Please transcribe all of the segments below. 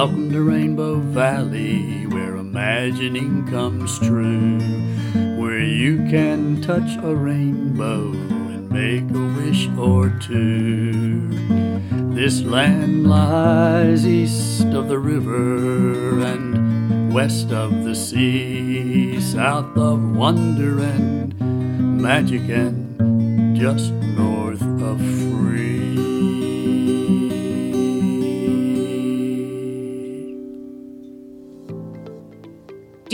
Welcome to Rainbow Valley, where imagining comes true. Where you can touch a rainbow and make a wish or two. This land lies east of the river and west of the sea, south of wonder and magic and just north of free.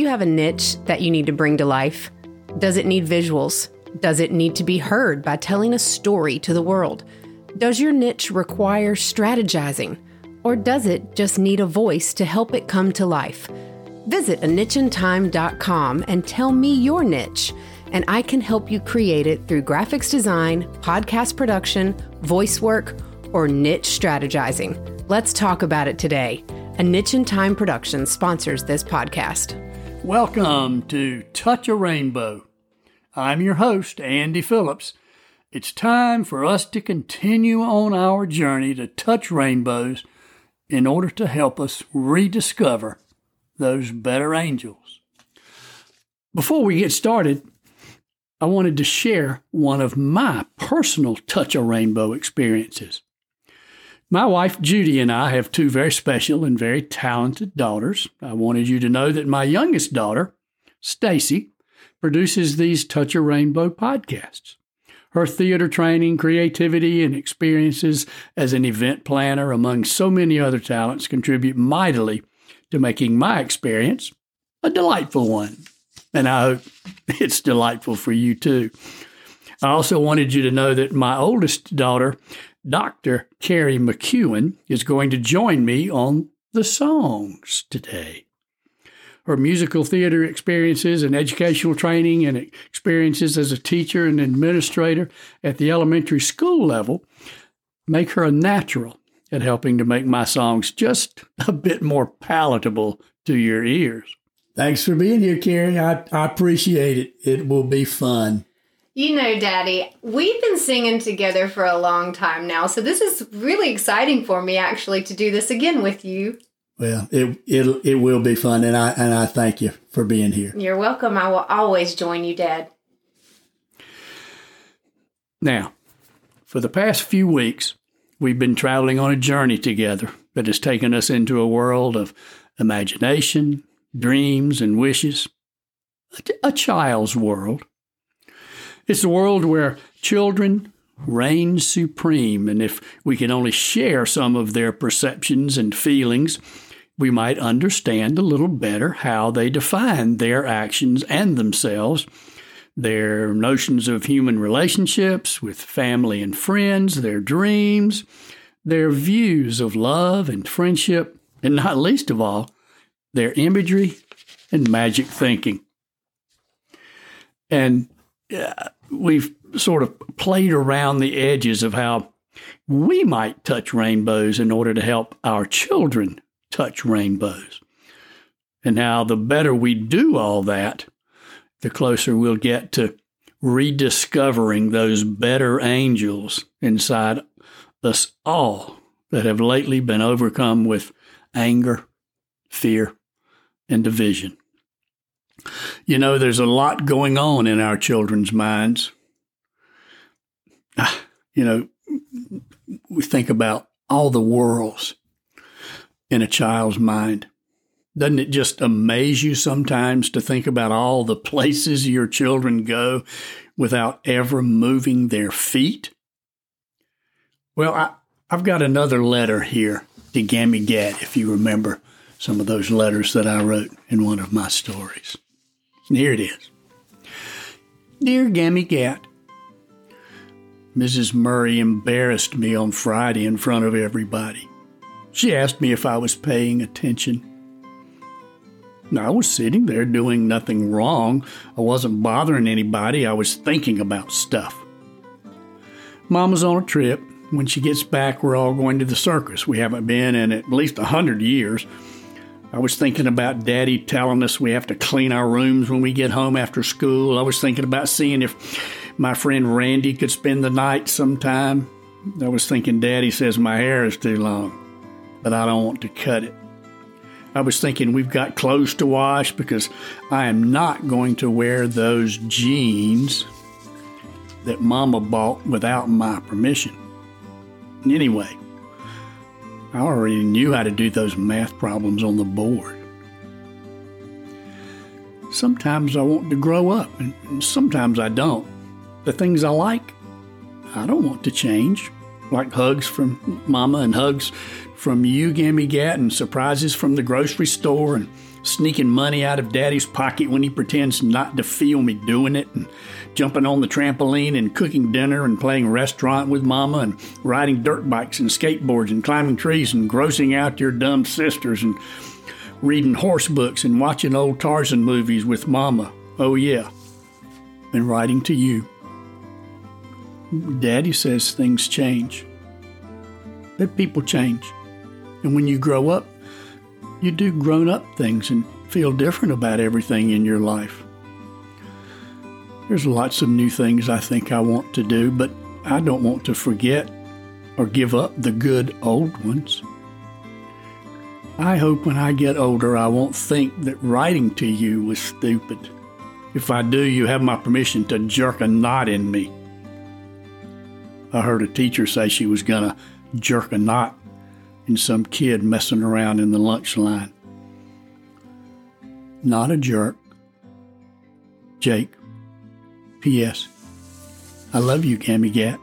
You have a niche that you need to bring to life? Does it need visuals? Does it need to be heard by telling a story to the world? Does your niche require strategizing? Or does it just need a voice to help it come to life? Visit a nicheintime.com and tell me your niche, and I can help you create it through graphics design, podcast production, voice work, or niche strategizing. Let's talk about it today. A Niche in Time production sponsors this podcast. Welcome to Touch a Rainbow. I'm your host, Andy Phillips. It's time for us to continue on our journey to touch rainbows in order to help us rediscover those better angels. Before we get started, I wanted to share one of my personal touch a rainbow experiences. My wife Judy and I have two very special and very talented daughters. I wanted you to know that my youngest daughter, Stacy, produces these Touch a Rainbow podcasts. Her theater training, creativity, and experiences as an event planner, among so many other talents, contribute mightily to making my experience a delightful one. And I hope it's delightful for you too. I also wanted you to know that my oldest daughter Dr. Carrie McEwen is going to join me on the songs today. Her musical theater experiences and educational training and experiences as a teacher and administrator at the elementary school level make her a natural at helping to make my songs just a bit more palatable to your ears. Thanks for being here, Carrie. I, I appreciate it. It will be fun. You know, Daddy, we've been singing together for a long time now, so this is really exciting for me actually to do this again with you. Well, it it it will be fun, and I and I thank you for being here. You're welcome. I will always join you, Dad. Now, for the past few weeks, we've been traveling on a journey together that has taken us into a world of imagination, dreams, and wishes, a, a child's world it's a world where children reign supreme, and if we can only share some of their perceptions and feelings, we might understand a little better how they define their actions and themselves, their notions of human relationships with family and friends, their dreams, their views of love and friendship, and not least of all, their imagery and magic thinking. And uh, we've sort of played around the edges of how we might touch rainbows in order to help our children touch rainbows. And how the better we do all that, the closer we'll get to rediscovering those better angels inside us all that have lately been overcome with anger, fear, and division. You know, there's a lot going on in our children's minds. Ah, you know, we think about all the worlds in a child's mind. Doesn't it just amaze you sometimes to think about all the places your children go without ever moving their feet? Well, I, have got another letter here to Gammy if you remember some of those letters that I wrote in one of my stories. Here it is Dear Gammy Gatt, Mrs. Murray embarrassed me on Friday in front of everybody. She asked me if I was paying attention. I was sitting there doing nothing wrong. I wasn't bothering anybody. I was thinking about stuff. Mom was on a trip. When she gets back, we're all going to the circus. We haven't been in at least a hundred years. I was thinking about Daddy telling us we have to clean our rooms when we get home after school. I was thinking about seeing if my friend Randy could spend the night sometime. I was thinking Daddy says my hair is too long, but I don't want to cut it. I was thinking we've got clothes to wash because I am not going to wear those jeans that Mama bought without my permission. Anyway, I already knew how to do those math problems on the board. Sometimes I want to grow up, and sometimes I don't. The things I like, I don't want to change, like hugs from Mama and hugs from you, Gammy Gat, and surprises from the grocery store, and sneaking money out of Daddy's pocket when he pretends not to feel me doing it, and jumping on the trampoline and cooking dinner and playing restaurant with Mama, and riding dirt bikes and skateboards and climbing trees and grossing out your dumb sisters and reading horse books and watching old Tarzan movies with Mama. Oh, yeah. And writing to you. Daddy says things change. That people change. And when you grow up, you do grown up things and feel different about everything in your life. There's lots of new things I think I want to do, but I don't want to forget or give up the good old ones. I hope when I get older I won't think that writing to you was stupid. If I do, you have my permission to jerk a knot in me. I heard a teacher say she was going to jerk a knot in some kid messing around in the lunch line. Not a jerk. Jake. P.S. I love you, Gammy Gat.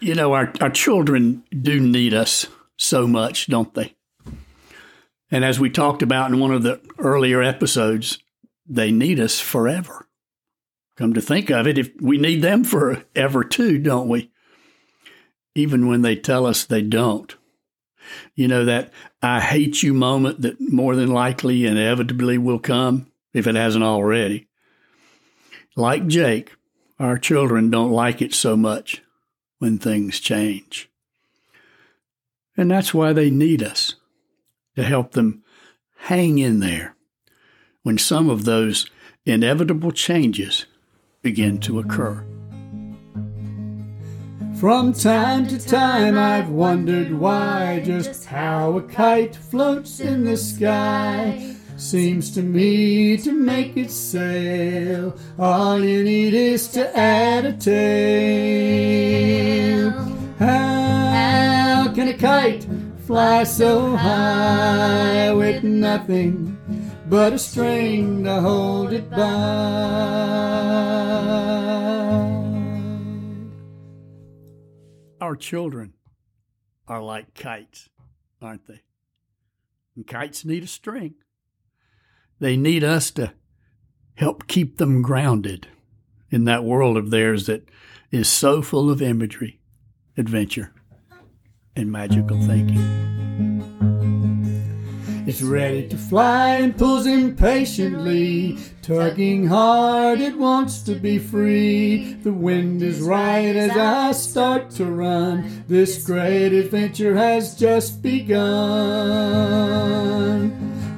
You know, our, our children do need us so much, don't they? And as we talked about in one of the earlier episodes, they need us forever. Come to think of it, if we need them forever too, don't we? Even when they tell us they don't. You know, that I hate you moment that more than likely inevitably will come if it hasn't already. Like Jake, our children don't like it so much when things change. And that's why they need us to help them hang in there when some of those inevitable changes begin to occur. From time to time, I've wondered why, just how a kite floats in the sky. Seems to me to make it sail, all you need is to add a tail. How can a kite fly so high with nothing but a string to hold it by? Our children are like kites, aren't they? And kites need a string. They need us to help keep them grounded in that world of theirs that is so full of imagery, adventure, and magical thinking. It's ready to fly and pulls impatiently, tugging hard, it wants to be free. The wind is right as I start to run. This great adventure has just begun.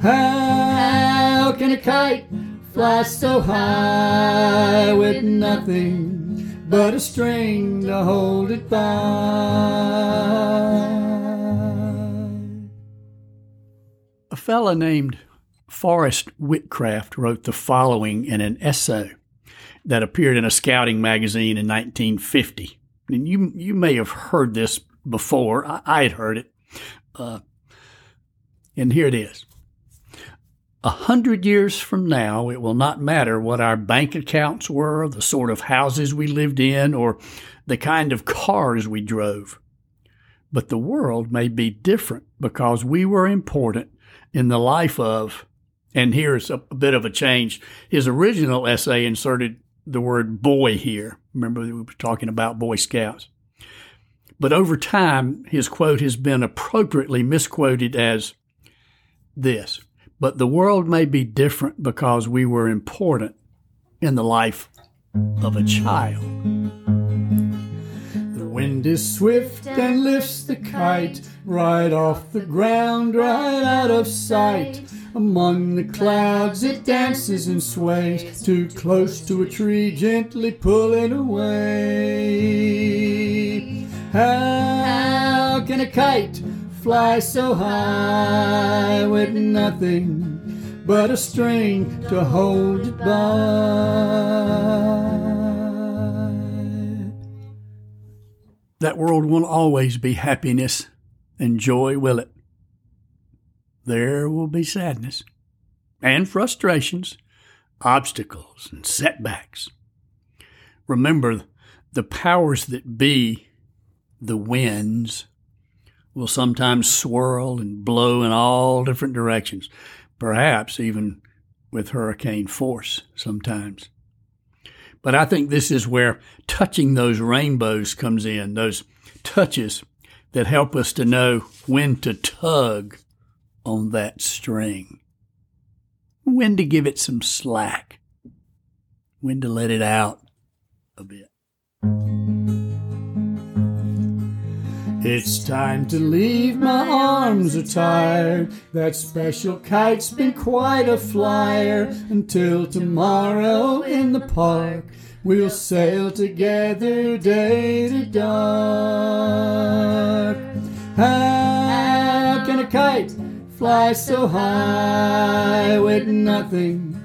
How can a kite fly so high with nothing but a string to hold it by? Fella named Forest Witcraft wrote the following in an essay that appeared in a scouting magazine in 1950. And you, you may have heard this before. I, I had heard it. Uh, and here it is. A hundred years from now, it will not matter what our bank accounts were, the sort of houses we lived in, or the kind of cars we drove. But the world may be different because we were important in the life of, and here's a, a bit of a change. His original essay inserted the word boy here. Remember, we were talking about Boy Scouts. But over time, his quote has been appropriately misquoted as this But the world may be different because we were important in the life of a child. Wind is swift and lifts the kite right off the ground, right out of sight. Among the clouds it dances and sways, too close to a tree, gently pulling away. How can a kite fly so high with nothing but a string to hold it by. That world won't always be happiness and joy, will it? There will be sadness and frustrations, obstacles and setbacks. Remember, the powers that be, the winds, will sometimes swirl and blow in all different directions, perhaps even with hurricane force sometimes. But I think this is where touching those rainbows comes in, those touches that help us to know when to tug on that string, when to give it some slack, when to let it out a bit. It's time to leave, my arms are tired. That special kite's been quite a flyer. Until tomorrow in the park, we'll sail together day to dark. How can a kite fly so high with nothing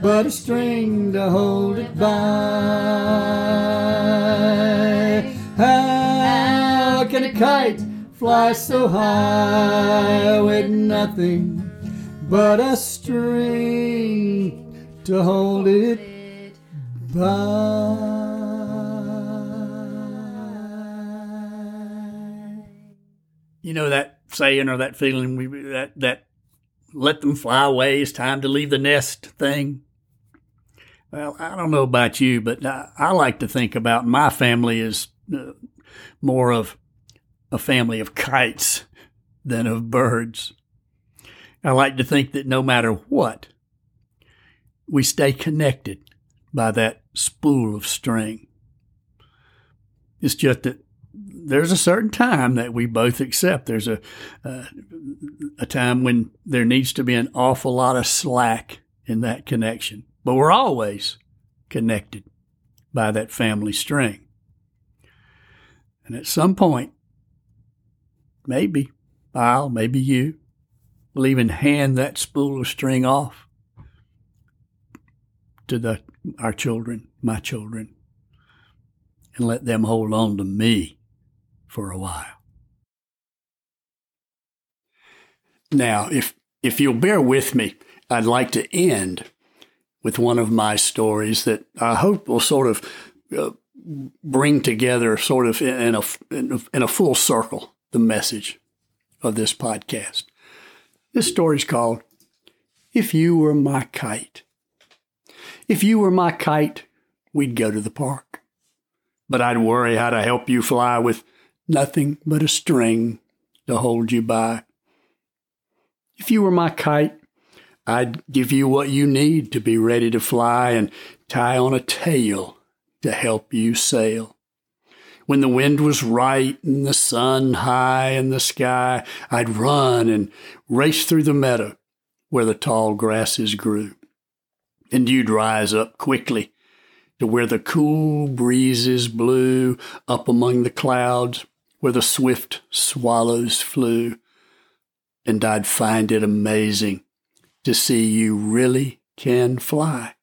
but a string to hold it by? Kite fly so high with nothing but a string to hold it by? You know that saying or that feeling we that that let them fly away. It's time to leave the nest thing. Well, I don't know about you, but I, I like to think about my family as uh, more of a family of kites than of birds. I like to think that no matter what, we stay connected by that spool of string. It's just that there's a certain time that we both accept. There's a uh, a time when there needs to be an awful lot of slack in that connection, but we're always connected by that family string. And at some point, maybe. I'll, maybe you, will even hand that spool of string off to the our children, my children, and let them hold on to me for a while. Now, if if you'll bear with me, I'd like to end with one of my stories that I hope will sort of uh, bring together, sort of in a, in a in a full circle, the message of this podcast. This story is called "If You Were My Kite." If you were my kite, we'd go to the park, but I'd worry how to help you fly with nothing but a string to hold you by. If you were my kite, I'd give you what you need to be ready to fly and tie on a tail to help you sail. When the wind was right and the sun high in the sky, I'd run and race through the meadow where the tall grasses grew. And you'd rise up quickly to where the cool breezes blew up among the clouds where the swift swallows flew. And I'd find it amazing to see you really can fly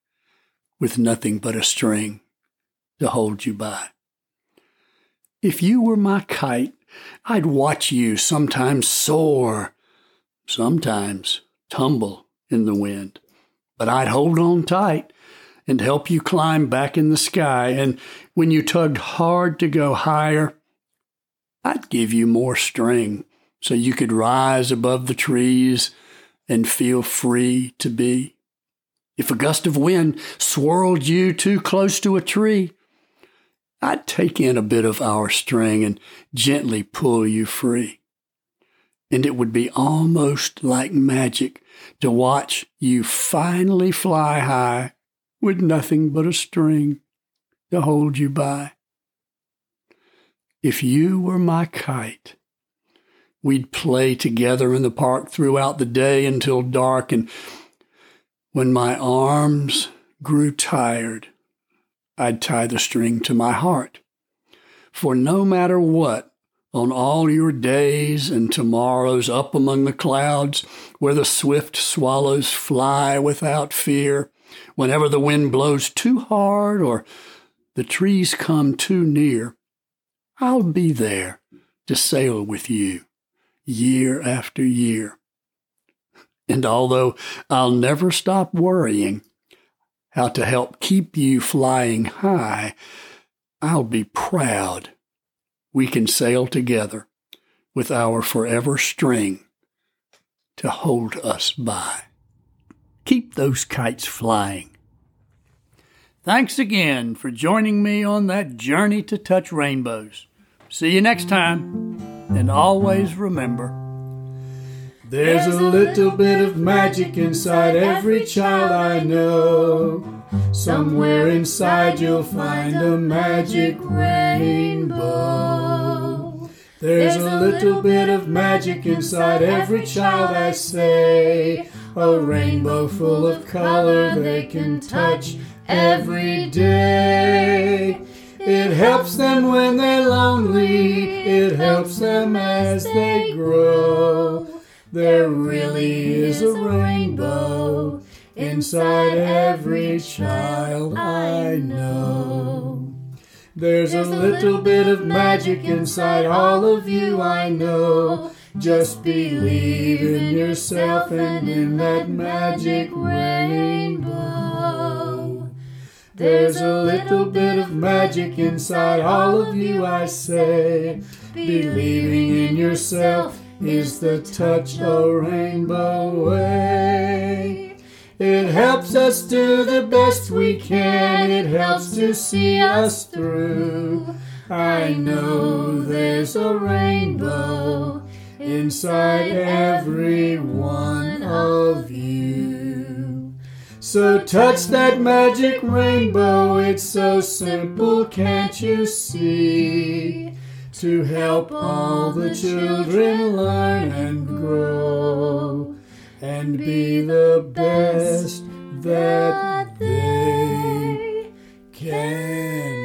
with nothing but a string to hold you by. If you were my kite, I'd watch you sometimes soar, sometimes tumble in the wind, but I'd hold on tight and help you climb back in the sky. And when you tugged hard to go higher, I'd give you more string so you could rise above the trees and feel free to be. If a gust of wind swirled you too close to a tree, I'd take in a bit of our string and gently pull you free. And it would be almost like magic to watch you finally fly high with nothing but a string to hold you by. If you were my kite, we'd play together in the park throughout the day until dark. And when my arms grew tired, I'd tie the string to my heart. For no matter what on all your days and tomorrows up among the clouds where the swift swallows fly without fear whenever the wind blows too hard or the trees come too near. I'll be there to sail with you year after year. And although I'll never stop worrying how to help keep you flying high, I'll be proud we can sail together with our forever string to hold us by. Keep those kites flying. Thanks again for joining me on that journey to touch rainbows. See you next time, and always remember there's a little bit of magic inside every child I know. Somewhere inside you'll find a magic rainbow. There's a little bit of magic inside every child I say. A rainbow full of color they can touch every day. It helps them when they're lonely, it helps them as they grow. There really is a rainbow inside every child I know. There's a little bit of magic inside all of you, I know. Just believe in yourself and in that magic rainbow. There's a little bit of magic inside all of you, I say. Believing in yourself is the touch a rainbow way. It helps us do the best we can, it helps to see us through. I know there's a rainbow inside every one of you. So touch that magic rainbow, it's so simple, can't you see? to help all the children learn and grow and be the best that they can.